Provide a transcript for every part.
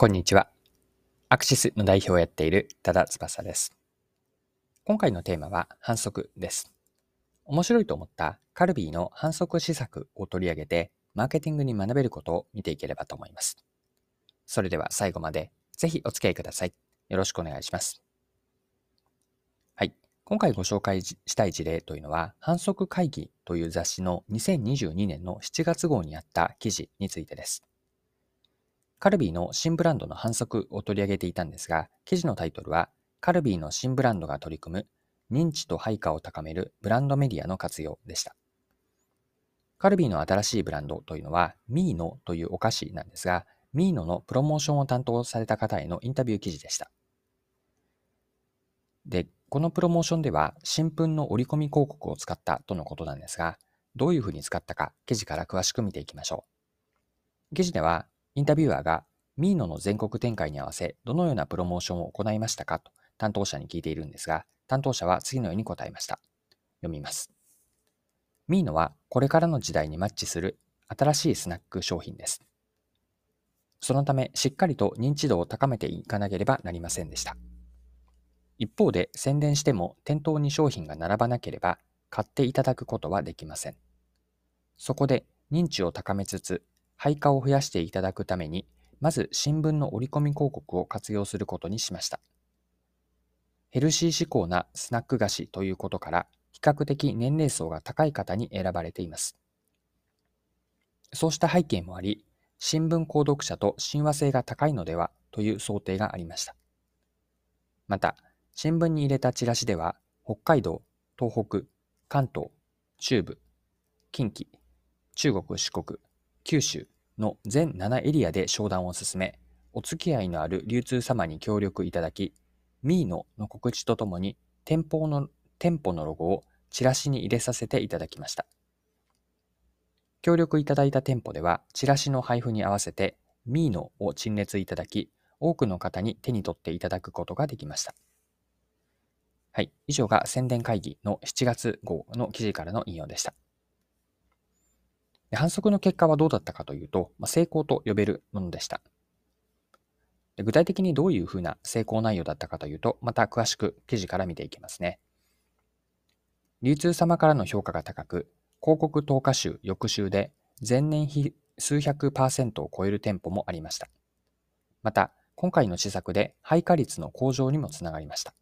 こんにちは。アクシスの代表をやっている多田翼です。今回のテーマは反則です。面白いと思ったカルビーの反則施策を取り上げて、マーケティングに学べることを見ていければと思います。それでは最後までぜひお付き合いください。よろしくお願いします。はい。今回ご紹介したい事例というのは、反則会議という雑誌の2022年の7月号にあった記事についてです。カルビーの新ブランドの反則を取り上げていたんですが、記事のタイトルは、カルビーの新ブランドが取り組む認知と配下を高めるブランドメディアの活用でした。カルビーの新しいブランドというのは、ミーノというお菓子なんですが、ミーノのプロモーションを担当された方へのインタビュー記事でした。で、このプロモーションでは、新聞の折り込み広告を使ったとのことなんですが、どういうふうに使ったか、記事から詳しく見ていきましょう。記事では、インタビュアーがミーノの全国展開に合わせどのようなプロモーションを行いましたかと担当者に聞いているんですが、担当者は次のように答えました。読みます。ミーノはこれからの時代にマッチする新しいスナック商品です。そのためしっかりと認知度を高めていかなければなりませんでした。一方で宣伝しても店頭に商品が並ばなければ買っていただくことはできません。そこで認知を高めつつ配下を増やしていただくために、まず新聞の折り込み広告を活用することにしました。ヘルシー志向なスナック菓子ということから、比較的年齢層が高い方に選ばれています。そうした背景もあり、新聞購読者と親和性が高いのではという想定がありました。また、新聞に入れたチラシでは、北海道、東北、関東、中部、近畿、中国、四国、九州の全7エリアで商談を進め、お付き合いのある流通様に協力いただき、ミーノの告知とともに店舗の店舗のロゴをチラシに入れさせていただきました。協力いただいた店舗では、チラシの配布に合わせて、ミーノを陳列いただき、多くの方に手に取っていただくことができました。はい。以上が宣伝会議の7月号の記事からの引用でした。反則の結果はどうだったかというと、まあ、成功と呼べるものでしたで。具体的にどういうふうな成功内容だったかというと、また詳しく記事から見ていきますね。流通様からの評価が高く、広告投下週、翌週で前年比数百パーセントを超える店舗もありました。また、今回の施策で配下率の向上にもつながりました。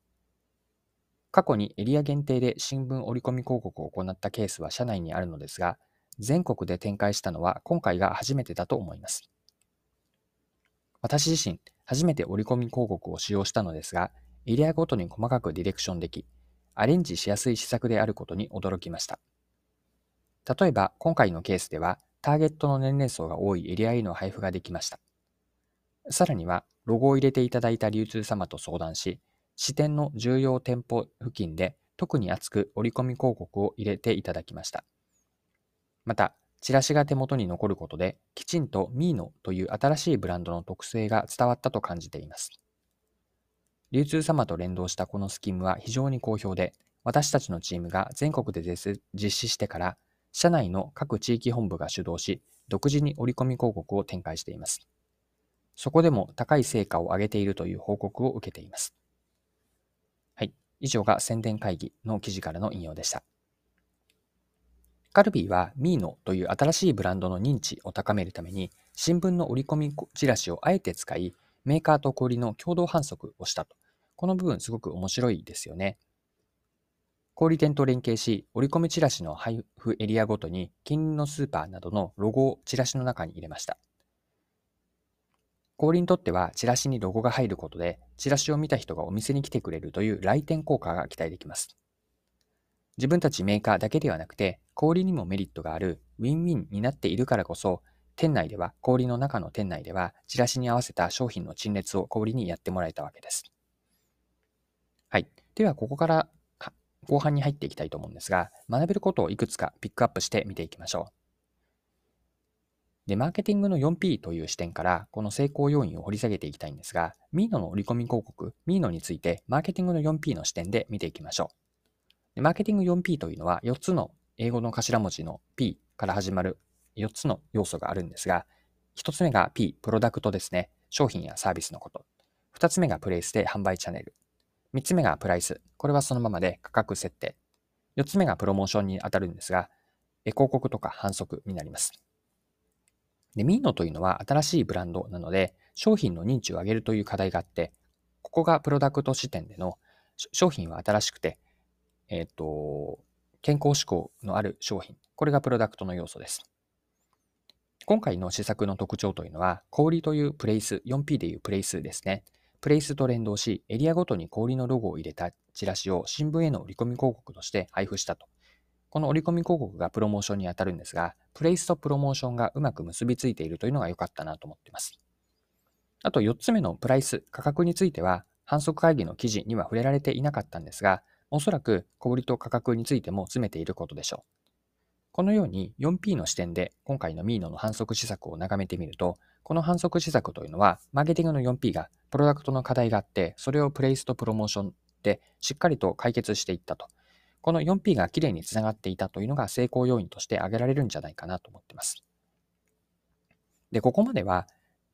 過去にエリア限定で新聞折り込み広告を行ったケースは社内にあるのですが、全国で展開したのは今回が初めてだと思います。私自身、初めて折り込み広告を使用したのですが、エリアごとに細かくディレクションでき、アレンジしやすい施策であることに驚きました。例えば、今回のケースでは、ターゲットの年齢層が多いエリアへの配布ができました。さらには、ロゴを入れていただいた流通様と相談し、支店の重要店舗付近で特に厚く折り込み広告を入れていただきました。また、チラシが手元に残ることで、きちんとミーノという新しいブランドの特性が伝わったと感じています。流通様と連動したこのスキームは非常に好評で、私たちのチームが全国で実施してから、社内の各地域本部が主導し、独自に折り込み広告を展開しています。そこでも高い成果を上げているという報告を受けています。はい。以上が宣伝会議の記事からの引用でした。カルビーはミーノという新しいブランドの認知を高めるために新聞の折り込みチラシをあえて使いメーカーと小売りの共同販促をしたと。この部分すごく面白いですよね。小売店と連携し、折り込みチラシの配布エリアごとに近隣のスーパーなどのロゴをチラシの中に入れました。小売にとってはチラシにロゴが入ることで、チラシを見た人がお店に来てくれるという来店効果が期待できます。自分たちメーカーだけではなくて、小売にもメリットがあるウィンウィンになっているからこそ、店内では、小売の中の店内では、チラシに合わせた商品の陳列を小売にやってもらえたわけです。はい。では、ここから後半に入っていきたいと思うんですが、学べることをいくつかピックアップして見ていきましょう。で、マーケティングの 4P という視点から、この成功要因を掘り下げていきたいんですが、ミーノの折り込み広告、ミーノについて、マーケティングの 4P の視点で見ていきましょう。でマーケティング 4P というのは4つの英語の頭文字の P から始まる4つの要素があるんですが、1つ目が P、プロダクトですね。商品やサービスのこと。2つ目がプレイスで販売チャンネル。3つ目がプライス。これはそのままで価格設定。4つ目がプロモーションに当たるんですが、広告とか反則になります。で、ミーノというのは新しいブランドなので、商品の認知を上げるという課題があって、ここがプロダクト視点での商品は新しくて、えっ、ー、と、健康志向のある商品。これがプロダクトの要素です。今回の施策の特徴というのは、小売というプレイス、4P でいうプレイスですね。プレイスと連動し、エリアごとに小売のロゴを入れたチラシを新聞への折り込み広告として配布したと。この折り込み広告がプロモーションに当たるんですが、プレイスとプロモーションがうまく結びついているというのが良かったなと思っています。あと4つ目のプライス、価格については、反則会議の記事には触れられていなかったんですが、おそらく小売と価格についても詰めていることでしょう。このように 4P の視点で今回のミーノの反則施策を眺めてみると、この反則施策というのは、マーケティングの 4P がプロダクトの課題があって、それをプレイスとプロモーションでしっかりと解決していったと。この 4P がきれいにつながっていたというのが成功要因として挙げられるんじゃないかなと思っています。で、ここまでは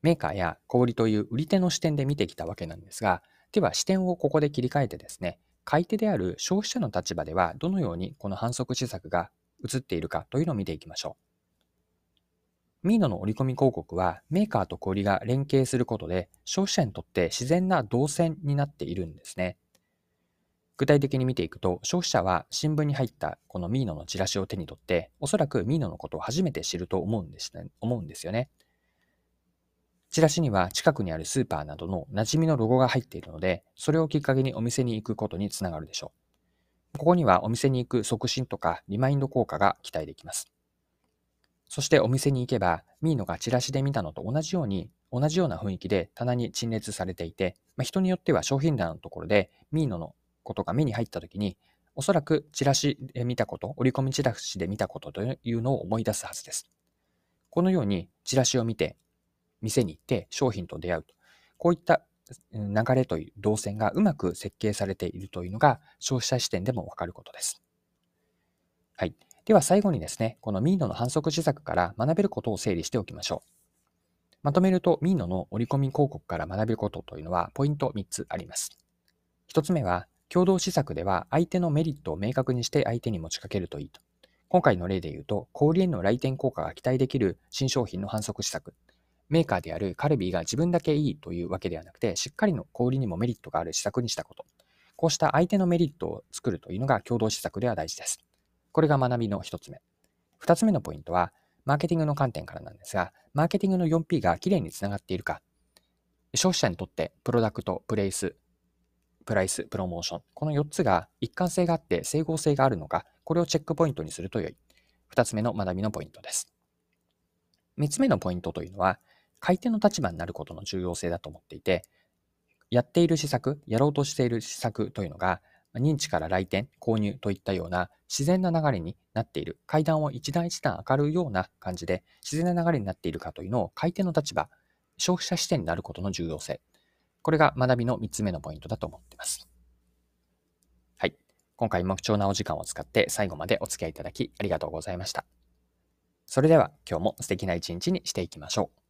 メーカーや小売という売り手の視点で見てきたわけなんですが、では視点をここで切り替えてですね、買い手である消費者の立場ではどのようにこの反則施策が映っているかというのを見ていきましょう。ミーノの折り込み広告はメーカーと小売が連携することで消費者にとって自然な動線になっているんですね。具体的に見ていくと消費者は新聞に入ったこのミーノのチラシを手に取っておそらくミーノのことを初めて知ると思うんです,、ね、思うんですよね。チラシには近くにあるスーパーなどの馴染みのロゴが入っているので、それをきっかけにお店に行くことにつながるでしょう。ここにはお店に行く促進とかリマインド効果が期待できます。そしてお店に行けば、ミーノがチラシで見たのと同じように、同じような雰囲気で棚に陳列されていて、まあ、人によっては商品欄のところでミーノのことが目に入った時に、おそらくチラシで見たこと、折り込みチラシで見たことというのを思い出すはずです。このようにチラシを見て店に行って商品と出会うと。こういった流れという動線がうまく設計されているというのが消費者視点でもわかることです。はい。では最後にですね、このミーノの反則施策から学べることを整理しておきましょう。まとめると、ミーノの折り込み広告から学べることというのはポイント3つあります。1つ目は、共同施策では相手のメリットを明確にして相手に持ちかけるといいと。今回の例で言うと、小売への来店効果が期待できる新商品の反則施策。メーカーであるカルビーが自分だけいいというわけではなくて、しっかりの小売にもメリットがある施策にしたこと。こうした相手のメリットを作るというのが共同施策では大事です。これが学びの一つ目。二つ目のポイントは、マーケティングの観点からなんですが、マーケティングの 4P がきれいにつながっているか。消費者にとってプロダクト、プレイス、プライス、プロモーション。この4つが一貫性があって整合性があるのか、これをチェックポイントにすると良い。2つ目の学びのポイントです。3つ目のポイントというのは、買い手の立場になることの重要性だと思っていて、やっている施策、やろうとしている施策というのが、認知から来店、購入といったような自然な流れになっている、階段を一段一段上がるような感じで自然な流れになっているかというのを買い手の立場、消費者視点になることの重要性。これが学びの3つ目のポイントだと思っています。はい。今回も貴重なお時間を使って最後までお付き合いいただきありがとうございました。それでは今日も素敵な一日にしていきましょう。